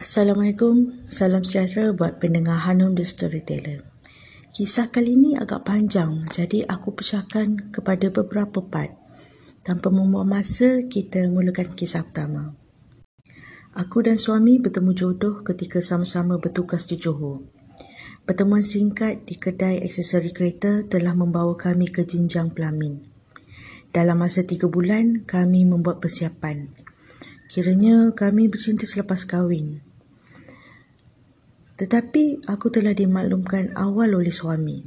Assalamualaikum, salam sejahtera buat pendengar Hanum The Storyteller. Kisah kali ini agak panjang, jadi aku pecahkan kepada beberapa part. Tanpa membuang masa, kita mulakan kisah pertama. Aku dan suami bertemu jodoh ketika sama-sama bertugas di Johor. Pertemuan singkat di kedai aksesori kereta telah membawa kami ke jenjang pelamin. Dalam masa tiga bulan, kami membuat persiapan. Kiranya kami bercinta selepas kahwin. Tetapi aku telah dimaklumkan awal oleh suami.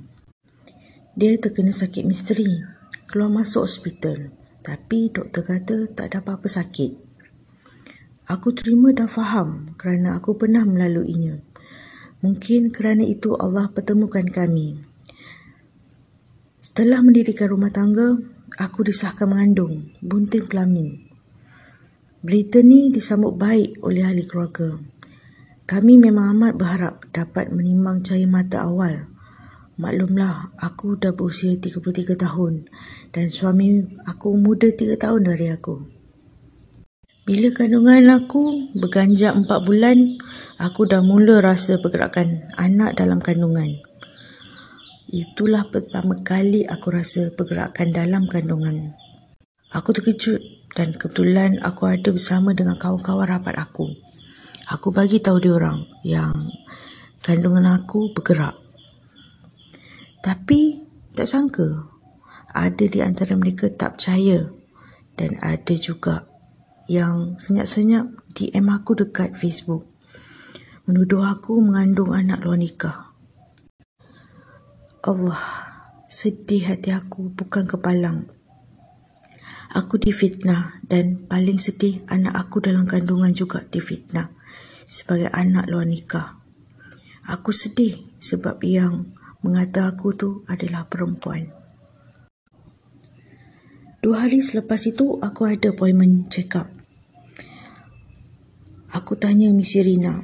Dia terkena sakit misteri, keluar masuk hospital. Tapi doktor kata tak ada apa-apa sakit. Aku terima dan faham kerana aku pernah melaluinya. Mungkin kerana itu Allah pertemukan kami. Setelah mendirikan rumah tangga, aku disahkan mengandung bunting kelamin. Berita ni disambut baik oleh ahli keluarga. Kami memang amat berharap dapat menimbang cahaya mata awal. Maklumlah, aku dah berusia 33 tahun dan suami aku muda 3 tahun dari aku. Bila kandungan aku berganjak 4 bulan, aku dah mula rasa pergerakan anak dalam kandungan. Itulah pertama kali aku rasa pergerakan dalam kandungan. Aku terkejut dan kebetulan aku ada bersama dengan kawan-kawan rapat aku. Aku bagi tahu dia orang yang kandungan aku bergerak. Tapi tak sangka ada di antara mereka tak percaya dan ada juga yang senyap-senyap DM aku dekat Facebook menuduh aku mengandung anak luar nikah. Allah, sedih hati aku bukan kepalang. Aku difitnah dan paling sedih anak aku dalam kandungan juga difitnah sebagai anak luar nikah. Aku sedih sebab yang mengata aku tu adalah perempuan. Dua hari selepas itu, aku ada appointment check up. Aku tanya Miss Irina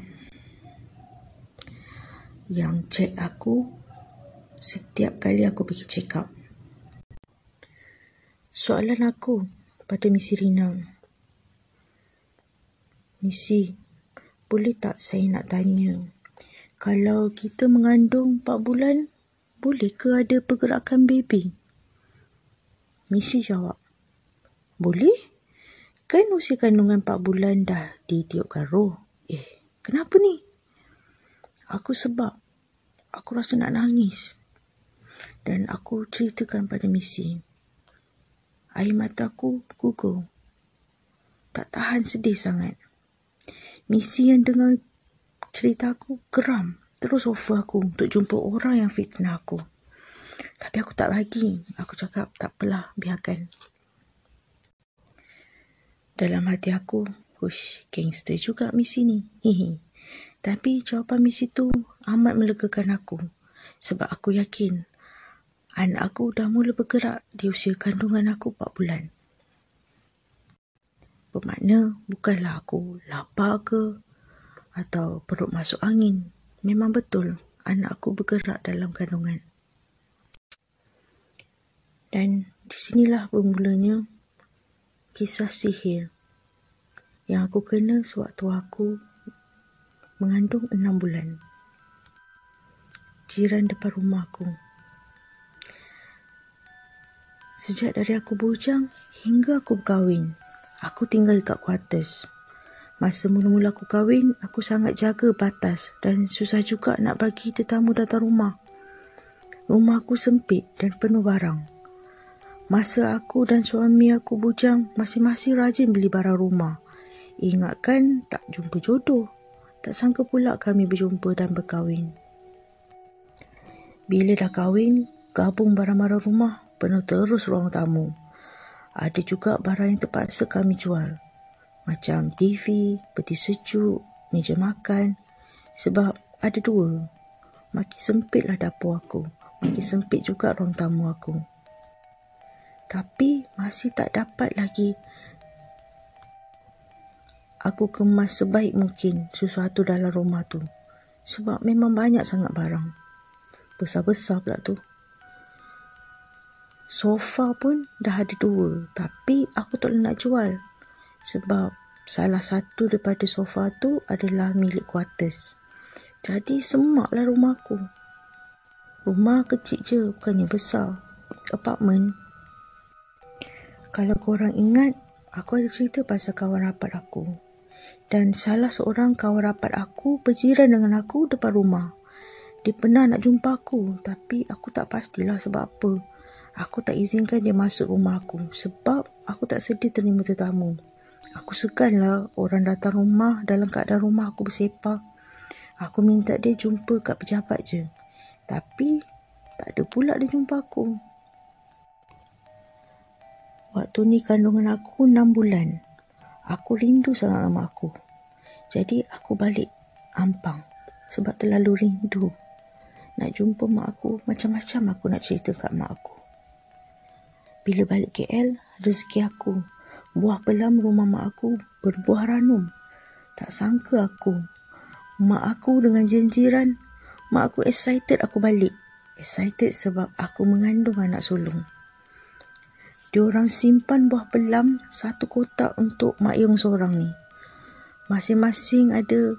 yang cek aku setiap kali aku pergi check up. Soalan aku pada Miss Irina. Missy, boleh tak saya nak tanya? Kalau kita mengandung 4 bulan, boleh ke ada pergerakan baby? Misi jawab, boleh. Kan usia kandungan 4 bulan dah ditiupkan roh. Eh, kenapa ni? Aku sebab aku rasa nak nangis. Dan aku ceritakan pada Misi. Air mataku gugur. Tak tahan sedih sangat. Misi yang dengar cerita aku geram. Terus offer aku untuk jumpa orang yang fitnah aku. Tapi aku tak bagi. Aku cakap tak apalah, biarkan. Dalam hati aku, hush, gangster juga misi ni. Hihi. Tapi jawapan misi tu amat melegakan aku. Sebab aku yakin anak aku dah mula bergerak di usia kandungan aku 4 bulan. Bermakna bukanlah aku lapar ke atau perut masuk angin. Memang betul anak aku bergerak dalam kandungan. Dan di sinilah bermulanya kisah sihir yang aku kena sewaktu aku mengandung enam bulan. Jiran depan rumahku. Sejak dari aku bujang hingga aku berkahwin, Aku tinggal dekat quarters. Masa mula-mula aku kahwin, aku sangat jaga batas dan susah juga nak bagi tetamu datang rumah. Rumah aku sempit dan penuh barang. Masa aku dan suami aku bujang, masing-masing rajin beli barang rumah. Ingatkan tak jumpa jodoh. Tak sangka pula kami berjumpa dan berkahwin. Bila dah kahwin, gabung barang-barang rumah penuh terus ruang tamu. Ada juga barang yang terpaksa kami jual. Macam TV, peti sejuk, meja makan. Sebab ada dua. Makin sempitlah dapur aku. Makin sempit juga ruang tamu aku. Tapi masih tak dapat lagi aku kemas sebaik mungkin sesuatu dalam rumah tu. Sebab memang banyak sangat barang. Besar-besar pula tu. Sofa pun dah ada dua. Tapi aku tak nak jual. Sebab salah satu daripada sofa tu adalah milik quarters. Jadi semaklah rumah aku. Rumah kecil je, bukannya besar. Apartment. Kalau korang ingat, aku ada cerita pasal kawan rapat aku. Dan salah seorang kawan rapat aku berjiran dengan aku depan rumah. Dia pernah nak jumpa aku tapi aku tak pastilah sebab apa. Aku tak izinkan dia masuk rumah aku sebab aku tak sedia terima tetamu. Aku seganlah orang datang rumah dalam keadaan rumah aku bersepah. Aku minta dia jumpa kat pejabat je. Tapi tak ada pula dia jumpa aku. Waktu ni kandungan aku 6 bulan. Aku rindu sangat sama aku. Jadi aku balik Ampang sebab terlalu rindu. Nak jumpa mak aku, macam-macam aku nak cerita kat mak aku. Bila balik KL, rezeki aku. Buah pelam rumah mak aku berbuah ranum. Tak sangka aku. Mak aku dengan jenjiran. Mak aku excited aku balik. Excited sebab aku mengandung anak sulung. Diorang simpan buah pelam satu kotak untuk mak yung seorang ni. Masing-masing ada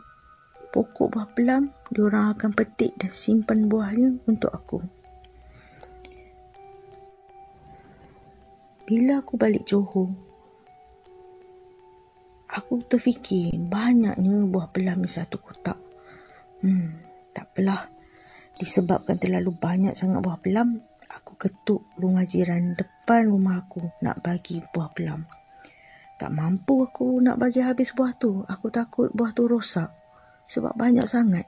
pokok buah pelam diorang akan petik dan simpan buahnya untuk aku. Bila aku balik Johor, aku terfikir banyaknya buah pelam di satu kotak. Hmm, tak apalah. Disebabkan terlalu banyak sangat buah pelam, aku ketuk rumah jiran depan rumah aku nak bagi buah pelam. Tak mampu aku nak bagi habis buah tu. Aku takut buah tu rosak sebab banyak sangat.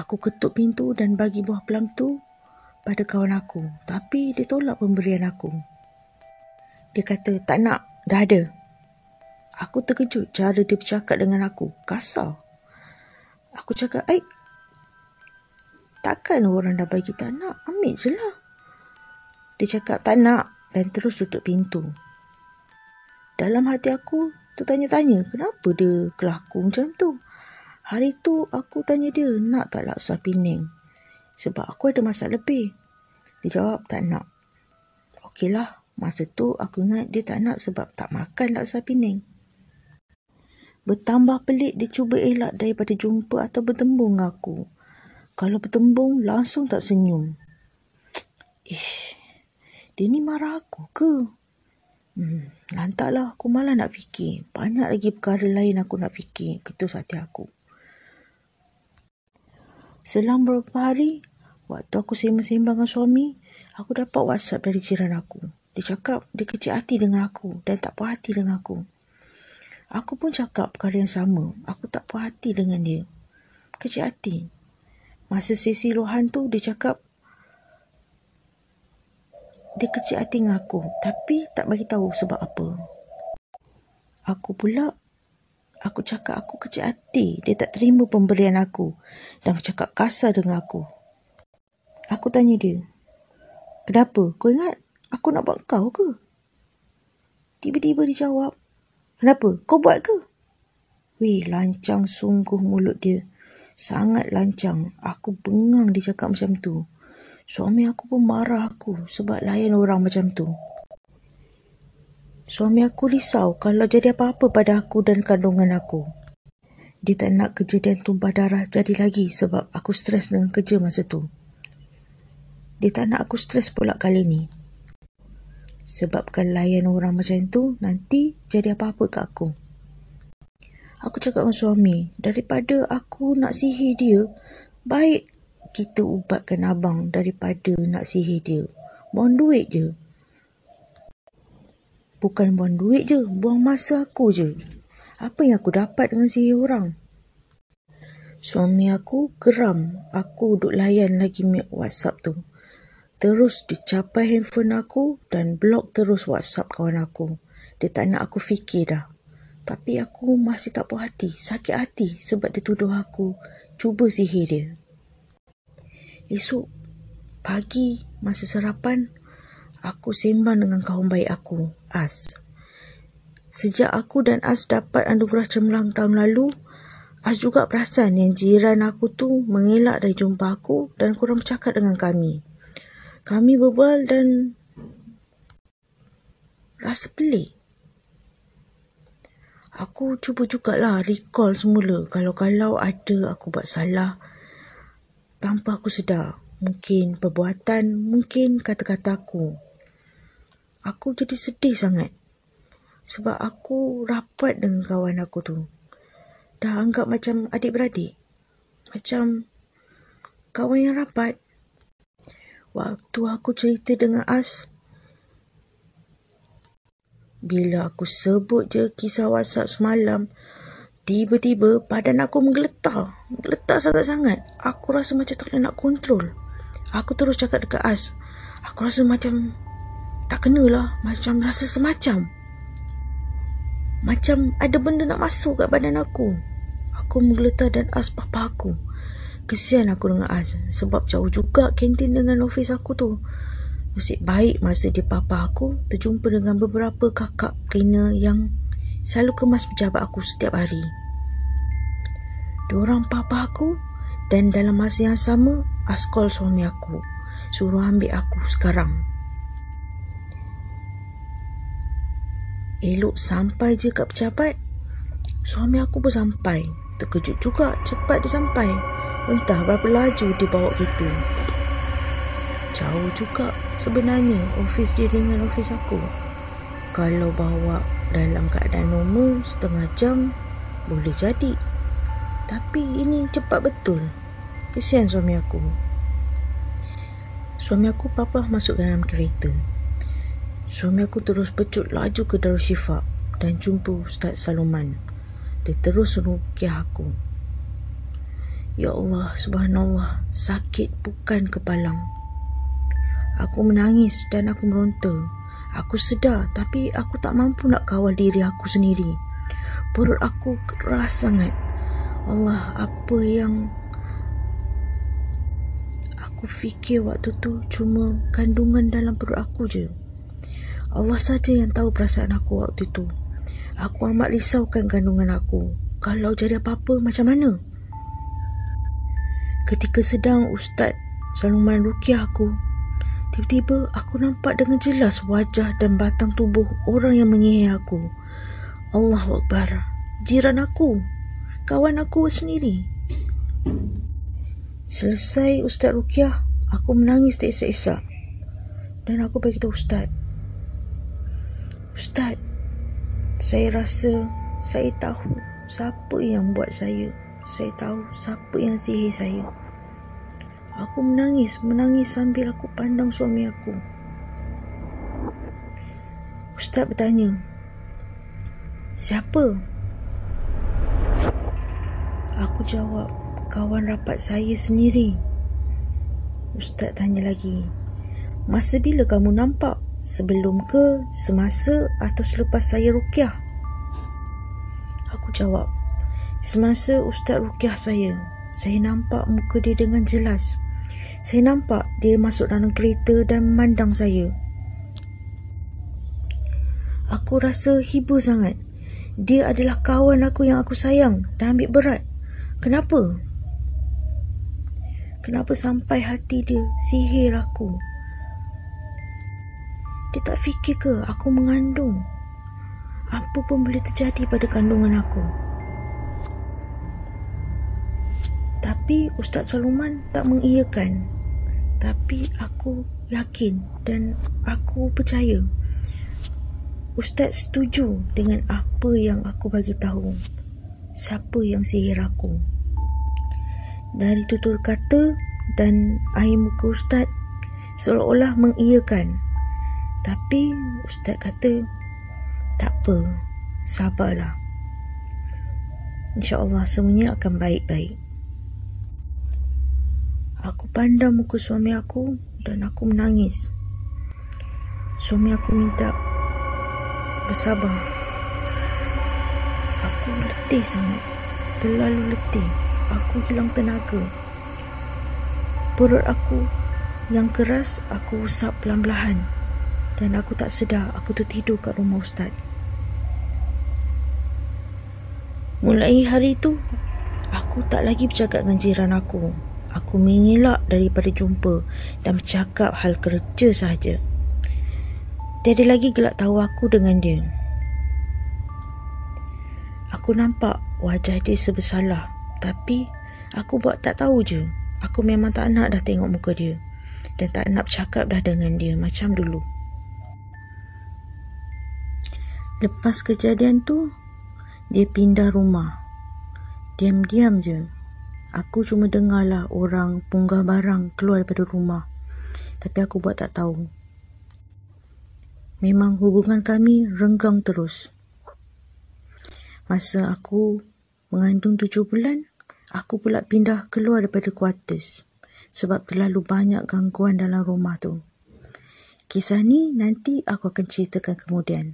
Aku ketuk pintu dan bagi buah pelam tu pada kawan aku. Tapi dia tolak pemberian aku. Dia kata, tak nak, dah ada. Aku terkejut cara dia bercakap dengan aku. Kasar. Aku cakap, eh, takkan orang dah bagi tak nak? Ambil je lah. Dia cakap, tak nak dan terus tutup pintu. Dalam hati aku, tertanya-tanya kenapa dia kelaku macam tu. Hari tu aku tanya dia nak tak laksa Penang. Sebab aku ada masak lebih. Dia jawab tak nak. Okeylah, masa tu aku ingat dia tak nak sebab tak makan laksa Penang. Bertambah pelik dia cuba elak daripada jumpa atau bertembung aku. Kalau bertembung, langsung tak senyum. Ish, dia ni marah aku ke? Hmm, lantaklah aku malah nak fikir. Banyak lagi perkara lain aku nak fikir. Ketus hati aku. Selang beberapa hari, waktu aku sembang-sembang dengan suami, aku dapat WhatsApp dari jiran aku. Dia cakap dia kecil hati dengan aku dan tak puas hati dengan aku. Aku pun cakap perkara yang sama. Aku tak puas hati dengan dia. Kecil hati. Masa sesi luahan tu, dia cakap dia kecil hati dengan aku tapi tak bagi tahu sebab apa. Aku pula Aku cakap aku kecil hati. Dia tak terima pemberian aku. Dan bercakap kasar dengan aku. Aku tanya dia. Kenapa? Kau ingat aku nak buat kau ke? Tiba-tiba dia jawab. Kenapa? Kau buat ke? Weh, lancang sungguh mulut dia. Sangat lancang. Aku bengang dia cakap macam tu. Suami aku pun marah aku sebab layan orang macam tu. Suami aku risau kalau jadi apa-apa pada aku dan kandungan aku. Dia tak nak kejadian tumpah darah jadi lagi sebab aku stres dengan kerja masa tu. Dia tak nak aku stres pula kali ni. Sebabkan layan orang macam tu nanti jadi apa-apa ke aku. Aku cakap dengan suami, daripada aku nak sihir dia, baik kita ubatkan abang daripada nak sihir dia. Buang duit je. Bukan buang duit je, buang masa aku je. Apa yang aku dapat dengan sihir orang? Suami aku geram. Aku duduk layan lagi WhatsApp tu. Terus dicapai handphone aku dan blok terus WhatsApp kawan aku. Dia tak nak aku fikir dah. Tapi aku masih tak puas hati, sakit hati sebab dia tuduh aku cuba sihir dia. Esok pagi masa sarapan, aku sembang dengan kawan baik aku, As. Sejak aku dan As dapat anugerah cemerlang tahun lalu, As juga perasan yang jiran aku tu mengelak dari jumpa aku dan kurang bercakap dengan kami. Kami berbual dan rasa pelik. Aku cuba jugalah recall semula kalau-kalau ada aku buat salah tanpa aku sedar. Mungkin perbuatan, mungkin kata-kata aku. Aku jadi sedih sangat. Sebab aku rapat dengan kawan aku tu. Dah anggap macam adik-beradik. Macam kawan yang rapat. Waktu aku cerita dengan As, bila aku sebut je kisah WhatsApp semalam, tiba-tiba badan aku menggeletar. Menggeletar sangat-sangat. Aku rasa macam tak nak kontrol. Aku terus cakap dekat As. Aku rasa macam tak kenalah. Macam rasa semacam. Macam ada benda nak masuk kat badan aku. Aku menggeletar dan As papa aku. Kesian aku dengan Az sebab jauh juga kantin dengan ofis aku tu. Nasib baik masa dia papa aku terjumpa dengan beberapa kakak cleaner yang selalu kemas pejabat aku setiap hari. Diorang papa aku dan dalam masa yang sama askol suami aku suruh ambil aku sekarang. Elok sampai je kat pejabat. Suami aku pun sampai. Terkejut juga cepat dia sampai. Entah berapa laju dia bawa kereta. Jauh juga sebenarnya ofis dia dengan ofis aku. Kalau bawa dalam keadaan normal setengah jam boleh jadi. Tapi ini cepat betul. Kesian suami aku. Suami aku papa masuk dalam kereta. Suami aku terus pecut laju ke Darusshifa dan jumpa Ustaz Saloman. Dia terus rukiah aku. Ya Allah, subhanallah, sakit bukan kepalang. Aku menangis dan aku meronta. Aku sedar tapi aku tak mampu nak kawal diri aku sendiri. Perut aku keras sangat. Allah, apa yang aku fikir waktu tu cuma kandungan dalam perut aku je. Allah saja yang tahu perasaan aku waktu tu. Aku amat risaukan kandungan aku. Kalau jadi apa-apa macam mana? Ketika sedang Ustaz Saluman rukiah aku, Tiba-tiba aku nampak dengan jelas wajah dan batang tubuh orang yang menyihir aku. Allah Akbar. Jiran aku. Kawan aku sendiri. Selesai Ustaz Rukiah, aku menangis teresak-esak. Dan aku beritahu Ustaz. Ustaz, saya rasa saya tahu siapa yang buat saya. Saya tahu siapa yang sihir saya. Aku menangis, menangis sambil aku pandang suami aku. Ustaz bertanya, Siapa? Aku jawab, kawan rapat saya sendiri. Ustaz tanya lagi, Masa bila kamu nampak? Sebelum ke, semasa atau selepas saya rukyah? Aku jawab, Semasa Ustaz rukyah saya, saya nampak muka dia dengan jelas. Saya nampak dia masuk dalam kereta dan memandang saya. Aku rasa hibur sangat. Dia adalah kawan aku yang aku sayang dan ambil berat. Kenapa? Kenapa sampai hati dia sihir aku? Dia tak fikir ke aku mengandung? Apa pun boleh terjadi pada kandungan aku? Tapi Ustaz Saluman tak mengiyakan. Tapi aku yakin dan aku percaya. Ustaz setuju dengan apa yang aku bagi tahu. Siapa yang sihir aku. Dari tutur kata dan air muka Ustaz seolah-olah mengiyakan. Tapi Ustaz kata, tak apa, sabarlah. InsyaAllah semuanya akan baik-baik. Aku pandang muka suami aku dan aku menangis. Suami aku minta bersabar. Aku letih sangat. Terlalu letih. Aku hilang tenaga. Perut aku yang keras aku usap pelan-pelan dan aku tak sedar aku tertidur kat rumah ustaz. Mulai hari itu, aku tak lagi bercakap dengan jiran aku. Aku mengelak daripada jumpa dan bercakap hal kerja sahaja. Tiada lagi gelak tahu aku dengan dia. Aku nampak wajah dia sebesalah. Tapi aku buat tak tahu je. Aku memang tak nak dah tengok muka dia. Dan tak nak bercakap dah dengan dia macam dulu. Lepas kejadian tu, dia pindah rumah. Diam-diam je. Aku cuma dengarlah orang punggah barang keluar daripada rumah. Tapi aku buat tak tahu. Memang hubungan kami renggang terus. Masa aku mengandung tujuh bulan, aku pula pindah keluar daripada kuartus sebab terlalu banyak gangguan dalam rumah tu. Kisah ni nanti aku akan ceritakan kemudian.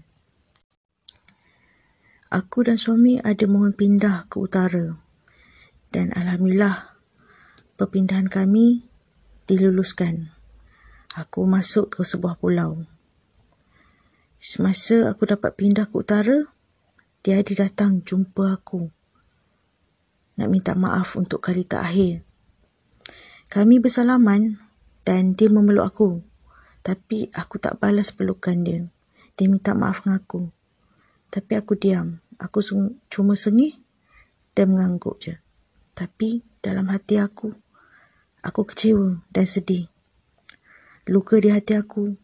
Aku dan suami ada mohon pindah ke utara dan Alhamdulillah perpindahan kami diluluskan. Aku masuk ke sebuah pulau. Semasa aku dapat pindah ke utara, dia ada datang jumpa aku. Nak minta maaf untuk kali terakhir. Kami bersalaman dan dia memeluk aku. Tapi aku tak balas pelukan dia. Dia minta maaf dengan aku. Tapi aku diam. Aku cuma sengih dan mengangguk je. Tapi dalam hati aku, aku kecewa dan sedih. Luka di hati aku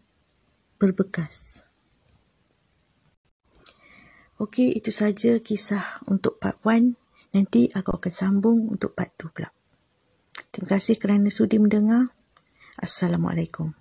berbekas. Okey, itu saja kisah untuk part 1. Nanti aku akan sambung untuk part 2 pula. Terima kasih kerana sudi mendengar. Assalamualaikum.